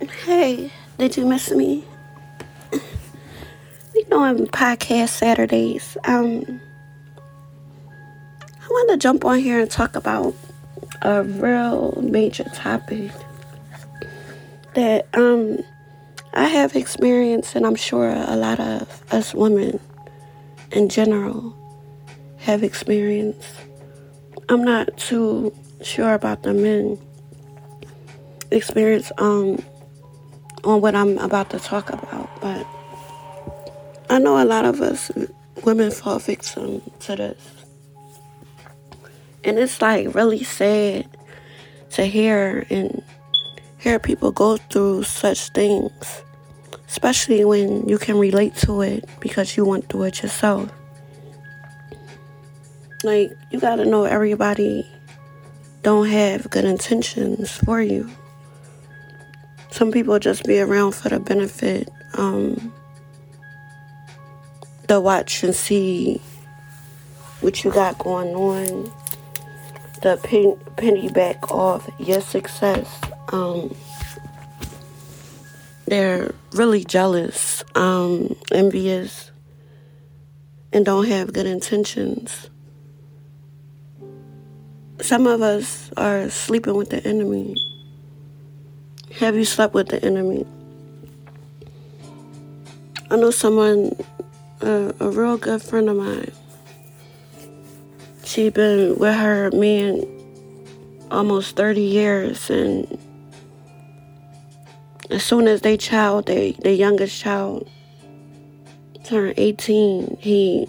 Hey, did you miss me? We doing podcast Saturdays. Um, I wanted to jump on here and talk about a real major topic that um I have experienced, and I'm sure a lot of us women in general have experienced. I'm not too sure about the men experience um on what I'm about to talk about, but I know a lot of us women fall victim to this. And it's like really sad to hear and hear people go through such things, especially when you can relate to it because you went through it yourself. Like, you gotta know everybody don't have good intentions for you. Some people just be around for the benefit, um, to watch and see what you got going on, the pen, penny back off your success. Um, they're really jealous, um, envious, and don't have good intentions. Some of us are sleeping with the enemy. Have you slept with the enemy? I know someone, uh, a real good friend of mine. She been with her man almost 30 years, and as soon as they child, they the youngest child, turned 18, he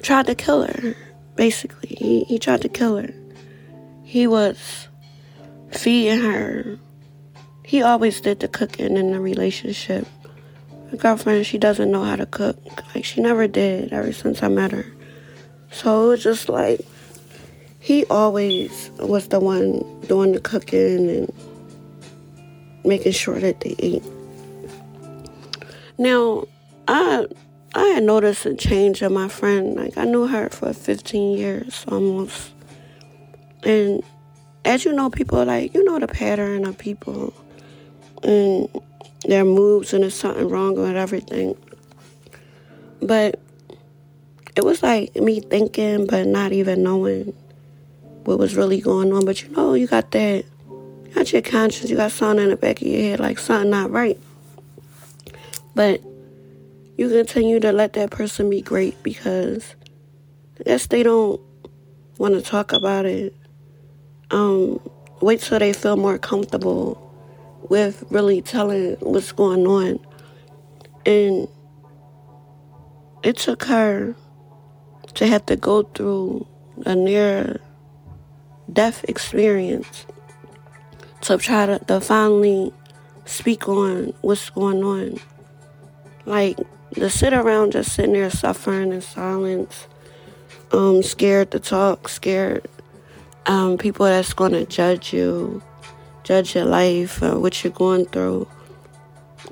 tried to kill her. Basically, he, he tried to kill her. He was feeding her. He always did the cooking in the relationship. My girlfriend, she doesn't know how to cook. Like, she never did ever since I met her. So it was just like, he always was the one doing the cooking and making sure that they ate. Now, I I had noticed a change in my friend. Like I knew her for 15 years almost, and as you know, people like you know the pattern of people and their moves, and there's something wrong with everything. But it was like me thinking, but not even knowing what was really going on. But you know, you got that, you got your conscience, you got something in the back of your head, like something not right. But you continue to let that person be great because I guess they don't want to talk about it um, wait till they feel more comfortable with really telling what's going on. And it took her to have to go through a near death experience to try to, to finally speak on what's going on. Like, to sit around just sitting there suffering in silence, um, scared to talk, scared um, people that's going to judge you, judge your life, what you're going through.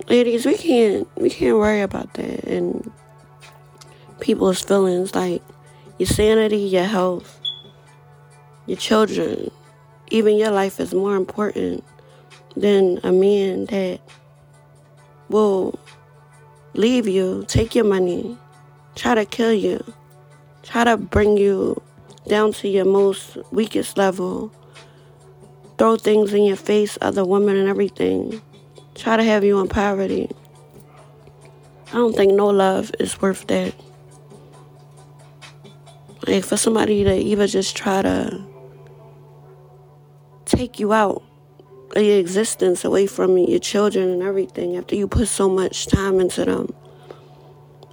Ladies, we can't we can't worry about that and people's feelings like your sanity, your health, your children, even your life is more important than a man that will leave you, take your money, try to kill you, try to bring you down to your most weakest level, throw things in your face, other women and everything, try to have you in poverty. I don't think no love is worth that. Like for somebody to even just try to take you out of your existence away from your children and everything after you put so much time into them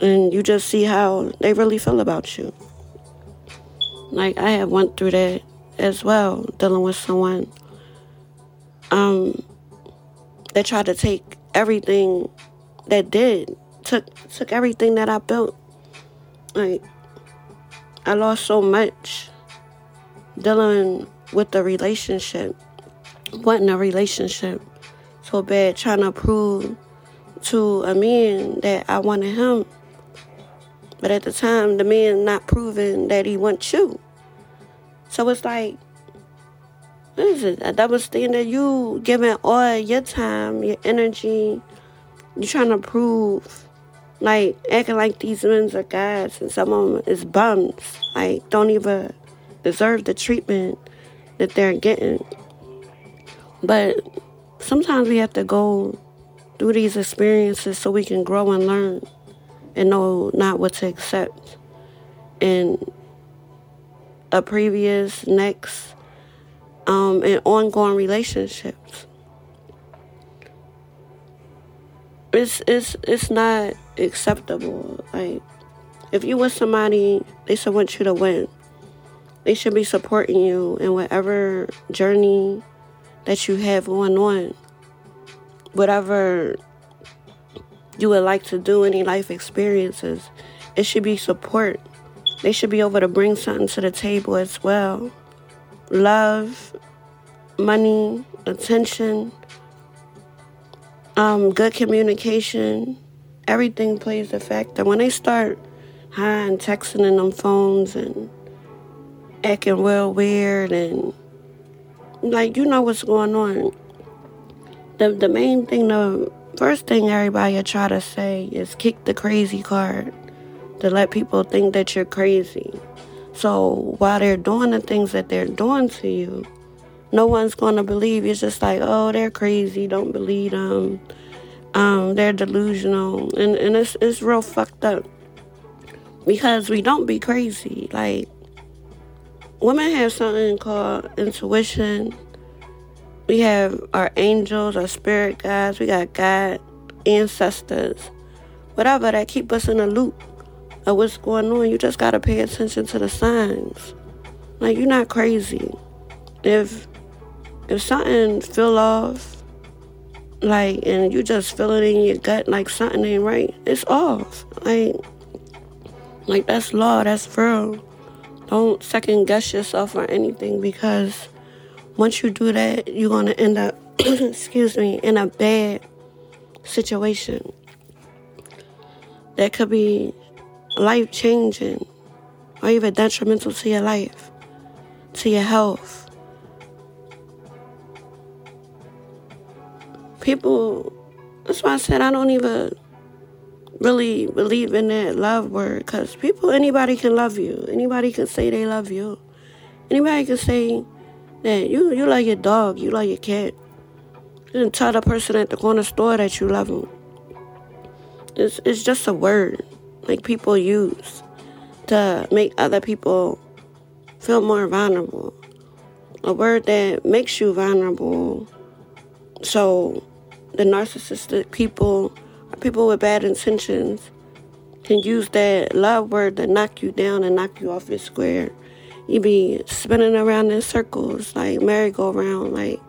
and you just see how they really feel about you. Like I have went through that as well, dealing with someone um that tried to take everything that did took took everything that I built. Like I lost so much dealing with the relationship, wanting a relationship so bad, trying to prove to a man that I wanted him but at the time, the man not proving that he wants you. So it's like, what is it? A double standard. You giving all your time, your energy. You trying to prove, like acting like these men are guys, and some of them is bums. Like don't even deserve the treatment that they're getting. But sometimes we have to go through these experiences so we can grow and learn and know not what to accept in a previous, next, um, and ongoing relationships. It's it's it's not acceptable. Like if you with somebody, they should want you to win. They should be supporting you in whatever journey that you have going on. Whatever you would like to do, any life experiences, it should be support. They should be able to bring something to the table as well. Love, money, attention, um, good communication, everything plays a factor. When they start high and texting in them phones and acting real weird and like you know what's going on. The the main thing the first thing everybody will try to say is kick the crazy card to let people think that you're crazy. So while they're doing the things that they're doing to you, no one's going to believe. It's just like, oh, they're crazy. Don't believe them. Um, they're delusional. And, and it's, it's real fucked up. Because we don't be crazy. Like, women have something called intuition. We have our angels, our spirit guides. We got God, ancestors, whatever that keep us in a loop of what's going on. You just got to pay attention to the signs. Like, you're not crazy. If if something feel off, like, and you just feel it in your gut, like something ain't right, it's off. Like, like that's law. That's real. Don't second guess yourself or anything because once you do that, you're gonna end up, excuse me, in a bad situation. That could be life changing or even detrimental to your life, to your health. People, that's why I said I don't even really believe in that love word because people, anybody can love you. Anybody can say they love you. Anybody can say that you, you like your dog, you like your cat. You tell the person at the corner store that you love them. It's, it's just a word like people use to make other people feel more vulnerable. A word that makes you vulnerable. So the narcissistic people people with bad intentions can use that love word to knock you down and knock you off your square. You be spinning around in circles like merry-go-round, like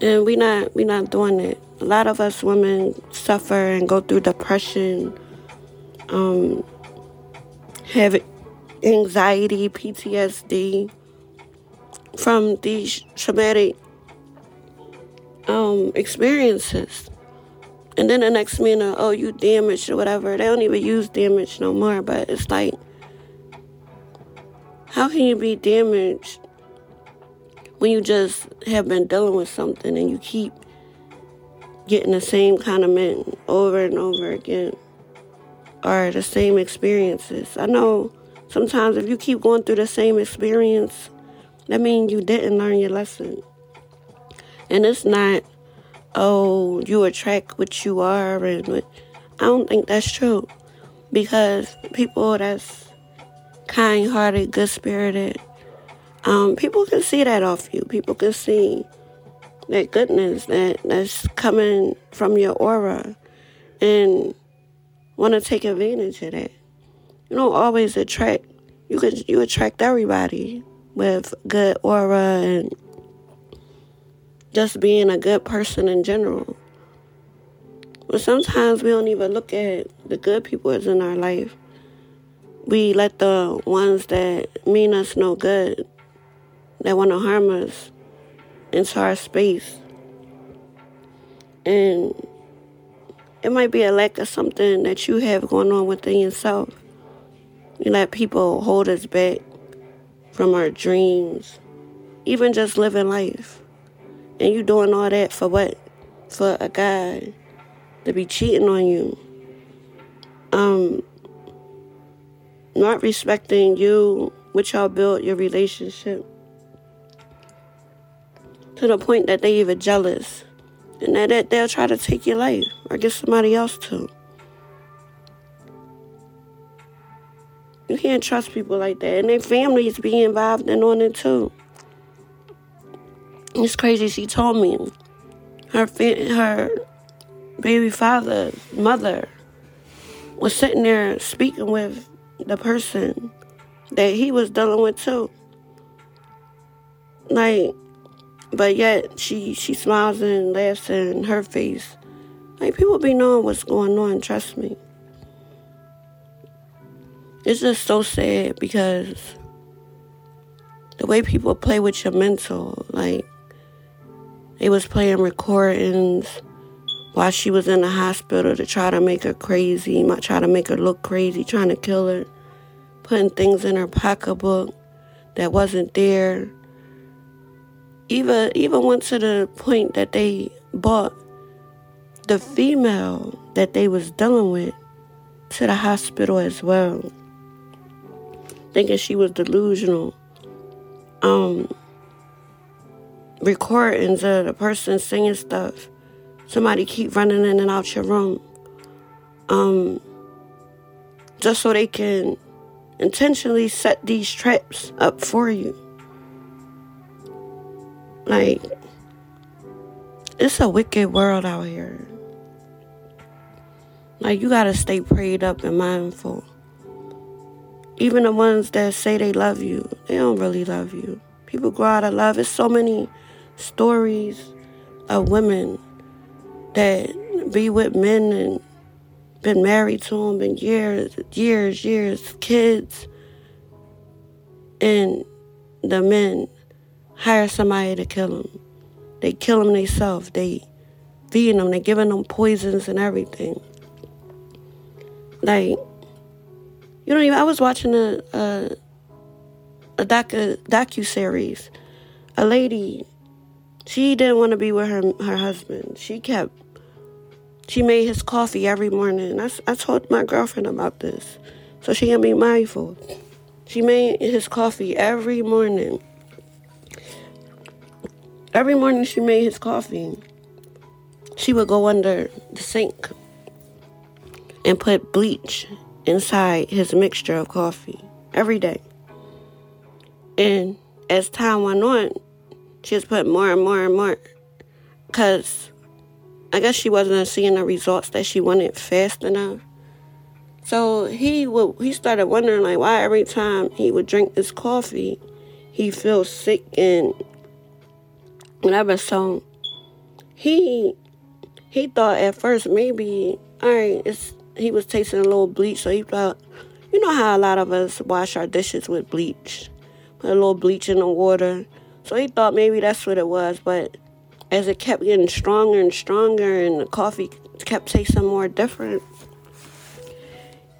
and we not we not doing it a lot of us women suffer and go through depression, um, have anxiety, PTSD from these traumatic um, experiences. And then the next minute, oh, you damaged or whatever. They don't even use damage no more, but it's like, how can you be damaged when you just have been dealing with something and you keep getting the same kind of men over and over again or the same experiences. I know sometimes if you keep going through the same experience, that means you didn't learn your lesson. And it's not, oh, you attract what you are. And what, I don't think that's true. Because people that's kind hearted, good spirited, um, people can see that off you. People can see that goodness that that's coming from your aura and want to take advantage of that. You don't always attract you can, you attract everybody with good aura and just being a good person in general. But sometimes we don't even look at the good people that's in our life. We let the ones that mean us no good, that want to harm us, into our space. And it might be a lack of something that you have going on within yourself. You let people hold us back from our dreams, even just living life. And you doing all that for what? For a guy to be cheating on you. Um not respecting you, which y'all built your relationship. To the point that they even jealous. And that, that they'll try to take your life or get somebody else to. You can't trust people like that. And their families be involved in on it too. It's crazy. She told me her her baby father, mother, was sitting there speaking with the person that he was dealing with too. Like, but yet she she smiles and laughs in her face. Like people be knowing what's going on. Trust me. It's just so sad because the way people play with your mental, like they was playing recordings while she was in the hospital to try to make her crazy, try to make her look crazy, trying to kill her, putting things in her pocketbook that wasn't there. Even even went to the point that they bought the female that they was dealing with to the hospital as well thinking she was delusional. Um, recordings of the person singing stuff. Somebody keep running in and out your room. Um, just so they can intentionally set these traps up for you. Like, it's a wicked world out here. Like, you gotta stay prayed up and mindful. Even the ones that say they love you, they don't really love you. People grow out of love. It's so many stories of women that be with men and been married to them in years, years, years, kids, and the men hire somebody to kill them. They kill them themselves. They feeding them. They giving them poisons and everything. Like you don't even. I was watching a a, a docu docu series. A lady, she didn't want to be with her her husband. She kept. She made his coffee every morning. I, I told my girlfriend about this, so she can be mindful. She made his coffee every morning. Every morning she made his coffee. She would go under the sink and put bleach inside his mixture of coffee every day. And as time went on, she just put more and more and more. Because I guess she wasn't seeing the results that she wanted fast enough. So he would he started wondering like why every time he would drink this coffee, he feels sick and whatever. So he he thought at first maybe all right, it's he was tasting a little bleach, so he thought, you know how a lot of us wash our dishes with bleach, put a little bleach in the water. So he thought maybe that's what it was, but as it kept getting stronger and stronger, and the coffee kept tasting more different,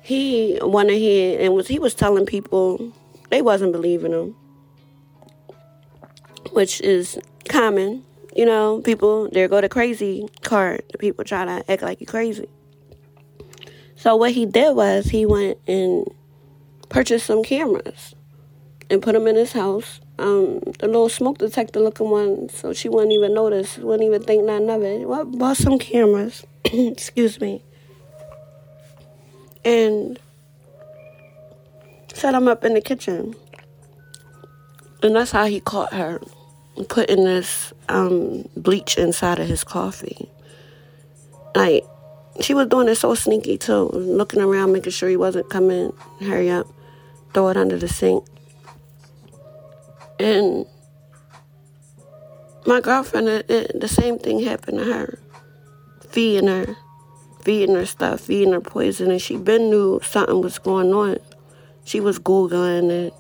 he went ahead and was he was telling people they wasn't believing him, which is common. You know, people there go the crazy card. The people try to act like you crazy. So what he did was he went and purchased some cameras and put them in his house. Um, the little smoke detector looking one, so she wouldn't even notice, wouldn't even think nothing of it. Well, bought some cameras, excuse me, and set them up in the kitchen. And that's how he caught her, putting this um, bleach inside of his coffee. Like, she was doing it so sneaky too, looking around, making sure he wasn't coming. Hurry up, throw it under the sink. And my girlfriend, it, it, the same thing happened to her, feeding her, feeding her stuff, feeding her poison, and she been knew something was going on. She was googling it.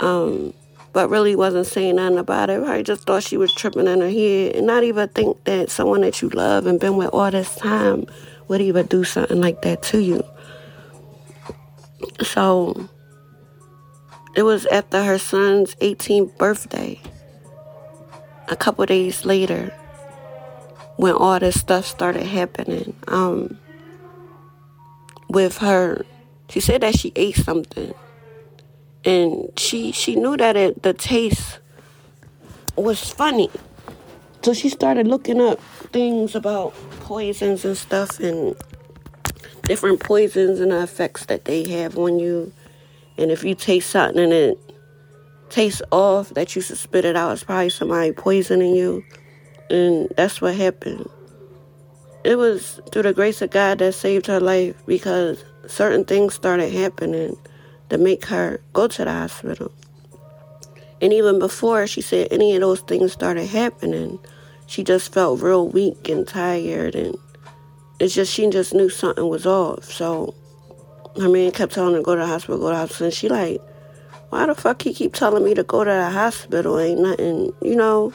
Um, but really wasn't saying nothing about it. I just thought she was tripping in her head and not even think that someone that you love and been with all this time would even do something like that to you. So it was after her son's 18th birthday. A couple days later, when all this stuff started happening, um, with her, she said that she ate something, and she she knew that it, the taste was funny, so she started looking up things about poisons and stuff and different poisons and the effects that they have on you. And if you taste something and it tastes off that you should spit it out, it's probably somebody poisoning you. And that's what happened. It was through the grace of God that saved her life because certain things started happening to make her go to the hospital. And even before she said any of those things started happening, she just felt real weak and tired and it's just she just knew something was off. So her man kept telling her to go to the hospital, go to the hospital. And she like, why the fuck he keep telling me to go to the hospital? Ain't nothing, you know.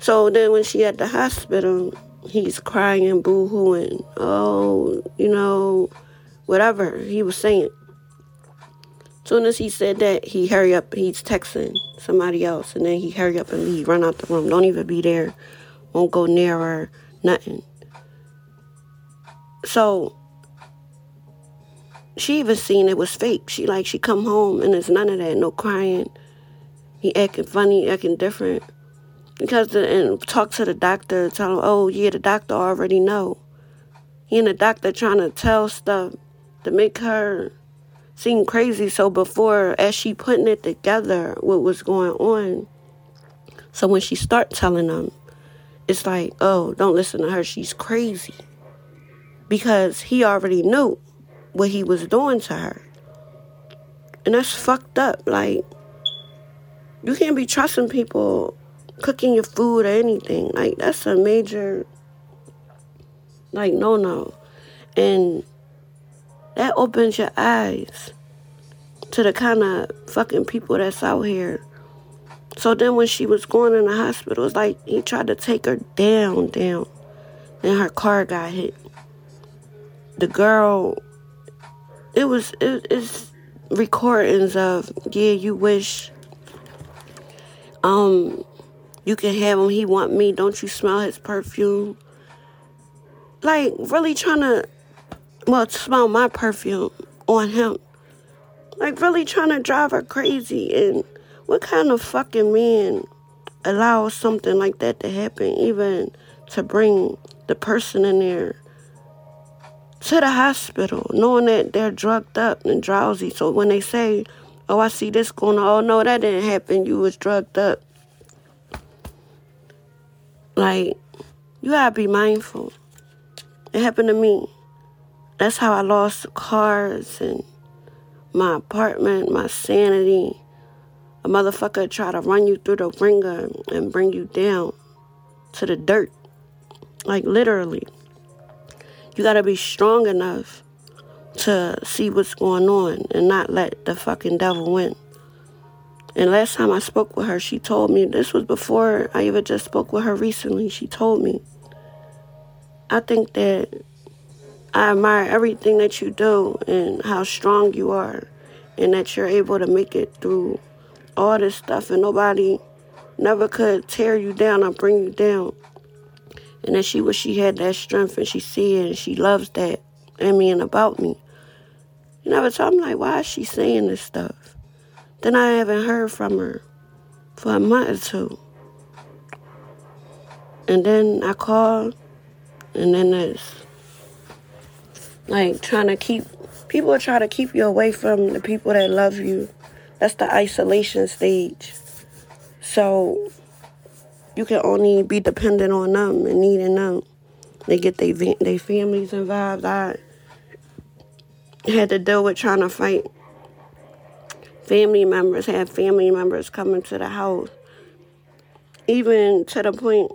So then when she at the hospital, he's crying, and boo-hooing, oh, you know, whatever he was saying. Soon as he said that, he hurry up, he's texting somebody else, and then he hurry up and leave, run out the room. Don't even be there, won't go near her, nothing. So she even seen it was fake. She like she come home and there's none of that, no crying. He acting funny, acting different. Because the, and talk to the doctor, tell him, oh yeah, the doctor already know. He and the doctor trying to tell stuff to make her seem crazy. So before, as she putting it together, what was going on. So when she start telling them, it's like, oh, don't listen to her. She's crazy because he already knew what he was doing to her. And that's fucked up. Like, you can't be trusting people cooking your food or anything. Like, that's a major, like, no, no. And that opens your eyes to the kind of fucking people that's out here. So then when she was going in the hospital, it's like he tried to take her down, down. And her car got hit the girl it was it, it's recordings of yeah you wish um you can have him he want me don't you smell his perfume? Like really trying to well smell my perfume on him. Like really trying to drive her crazy and what kind of fucking man allows something like that to happen even to bring the person in there to the hospital, knowing that they're drugged up and drowsy. So when they say, "Oh, I see this going on," oh no, that didn't happen. You was drugged up. Like, you gotta be mindful. It happened to me. That's how I lost cars and my apartment, my sanity. A motherfucker try to run you through the ringer and bring you down to the dirt. Like literally. You gotta be strong enough to see what's going on and not let the fucking devil win. And last time I spoke with her, she told me this was before I even just spoke with her recently. She told me, I think that I admire everything that you do and how strong you are, and that you're able to make it through all this stuff, and nobody never could tear you down or bring you down and that she wish she had that strength and she see it and she loves that in me and about me. You know, so I'm like, why is she saying this stuff? Then I haven't heard from her for a month or two. And then I call, and then it's like trying to keep people are trying to keep you away from the people that love you. That's the isolation stage. So you can only be dependent on them and needing them. They get their they families involved. I had to deal with trying to fight family members, have family members coming to the house, even to the point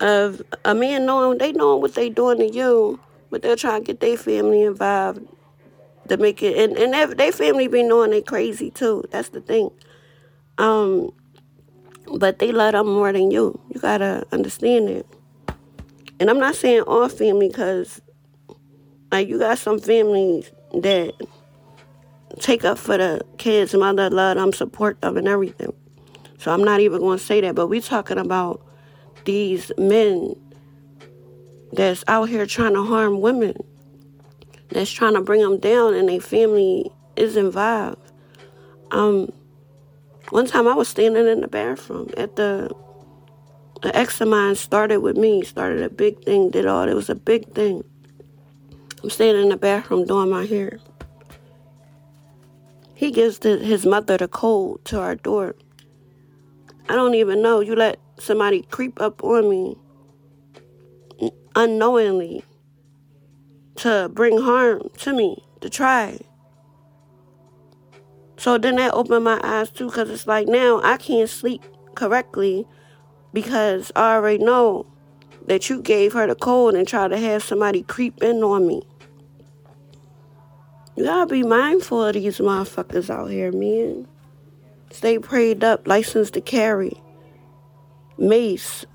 of a man knowing they know what they doing to you, but they're trying to get their family involved to make it, and and their family be knowing they crazy too. That's the thing. Um, but they love them more than you. You gotta understand that. And I'm not saying all family because, like, you got some families that take up for the kids, mother love them, support them, and everything. So I'm not even to say that. But we talking about these men that's out here trying to harm women, that's trying to bring them down, and their family is involved. Um, one time I was standing in the bathroom at the an ex of mine started with me, started a big thing, did all. It was a big thing. I'm standing in the bathroom doing my hair. He gives the, his mother the code to our door. I don't even know. You let somebody creep up on me unknowingly to bring harm to me, to try. So then that opened my eyes too, because it's like now I can't sleep correctly because I already know that you gave her the cold and tried to have somebody creep in on me. You gotta be mindful of these motherfuckers out here, man. Stay prayed up, licensed to carry. Mace.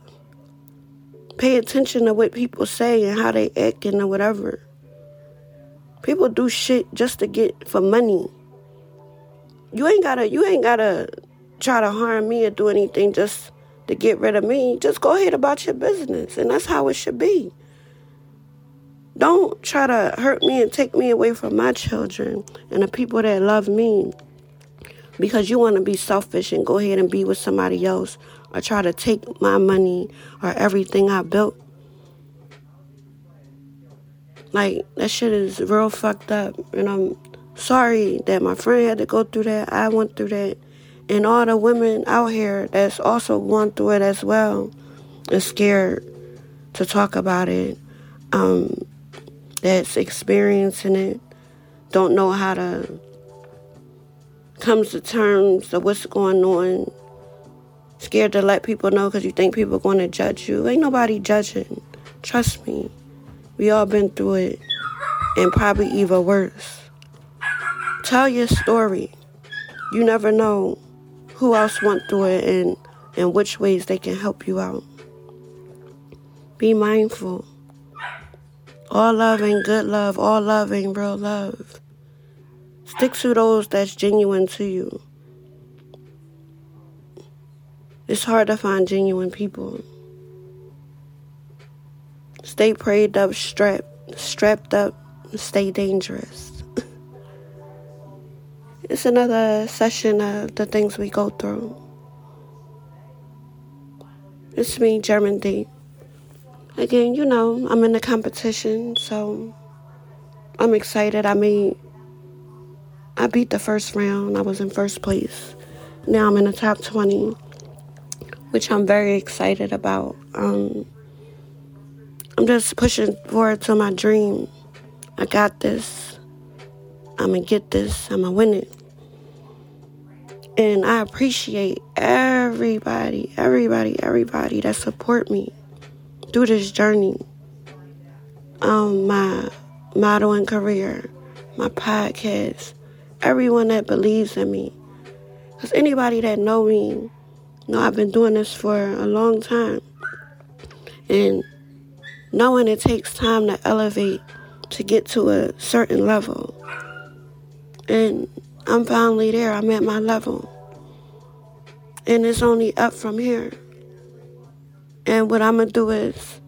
Pay attention to what people say and how they acting or whatever. People do shit just to get for money. You ain't gotta you ain't gotta try to harm me or do anything just to get rid of me. Just go ahead about your business. And that's how it should be. Don't try to hurt me and take me away from my children and the people that love me because you want to be selfish and go ahead and be with somebody else or try to take my money or everything I built. Like, that shit is real fucked up. And I'm sorry that my friend had to go through that. I went through that. And all the women out here that's also going through it as well and scared to talk about it. Um, that's experiencing it don't know how to come to terms of what's going on. Scared to let people know because you think people are going to judge you. Ain't nobody judging. Trust me. We all been through it and probably even worse. Tell your story. You never know who else went through it and, and which ways they can help you out. Be mindful. All love and good love, all love and real love. Stick to those that's genuine to you. It's hard to find genuine people. Stay prayed up, strapped, strapped up, stay dangerous. It's another session of the things we go through. It's me, German D again, you know, I'm in the competition, so I'm excited. I mean, I beat the first round. I was in first place. Now I'm in the top 20, which I'm very excited about. Um, I'm just pushing forward to my dream. I got this. I'm going to get this. I'm going to win it. And I appreciate everybody, everybody, everybody that support me through this journey, um, my modeling career, my podcast, everyone that believes in me. Because anybody that know me, know I've been doing this for a long time. And knowing it takes time to elevate to get to a certain level. And I'm finally there. I'm at my level. And it's only up from here. And what I'm going to do is,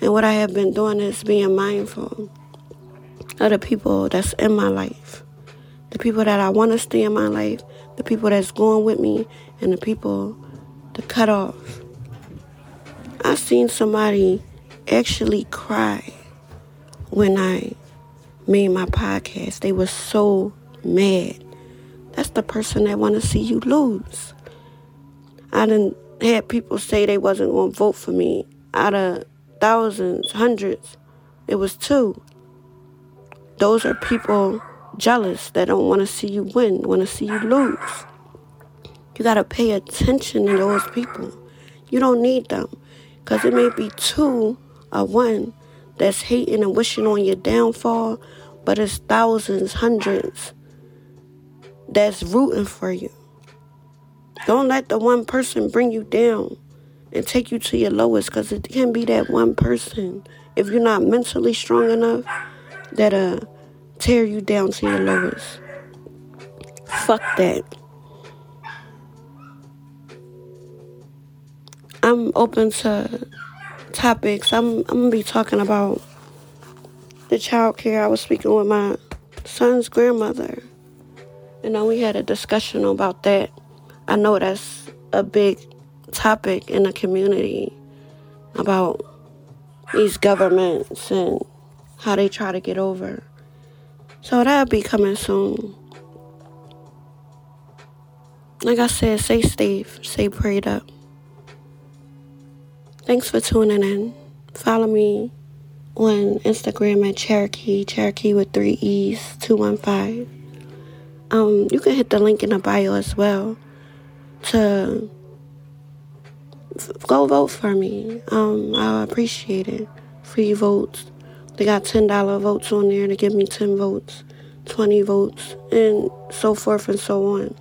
and what I have been doing is being mindful of the people that's in my life, the people that I want to stay in my life, the people that's going with me, and the people to cut off. I've seen somebody actually cry when I made my podcast. They were so mad. That's the person that want to see you lose. I didn't had people say they wasn't going to vote for me. Out of thousands, hundreds, it was two. Those are people jealous that don't want to see you win, want to see you lose. You got to pay attention to those people. You don't need them because it may be two or one that's hating and wishing on your downfall, but it's thousands, hundreds that's rooting for you. Don't let the one person bring you down and take you to your lowest because it can be that one person, if you're not mentally strong enough, that uh tear you down to your lowest. Fuck that. I'm open to topics. I'm I'm gonna be talking about the child care. I was speaking with my son's grandmother, and then we had a discussion about that. I know that's a big topic in the community about these governments and how they try to get over. So that'll be coming soon. Like I said, stay safe, stay prayed up. Thanks for tuning in. Follow me on Instagram at Cherokee, Cherokee with three E's, 215. Um, you can hit the link in the bio as well to go vote for me. Um, I appreciate it. Free votes. They got $10 votes on there to give me 10 votes, 20 votes, and so forth and so on.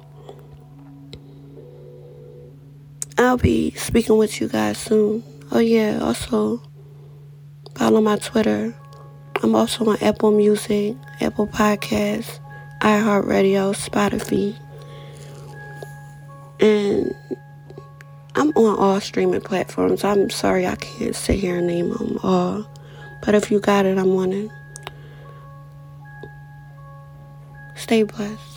I'll be speaking with you guys soon. Oh, yeah, also follow my Twitter. I'm also on Apple Music, Apple Podcasts, iHeartRadio, Spotify. And I'm on all streaming platforms. I'm sorry I can't sit here and name them all. But if you got it, I'm on it. Stay blessed.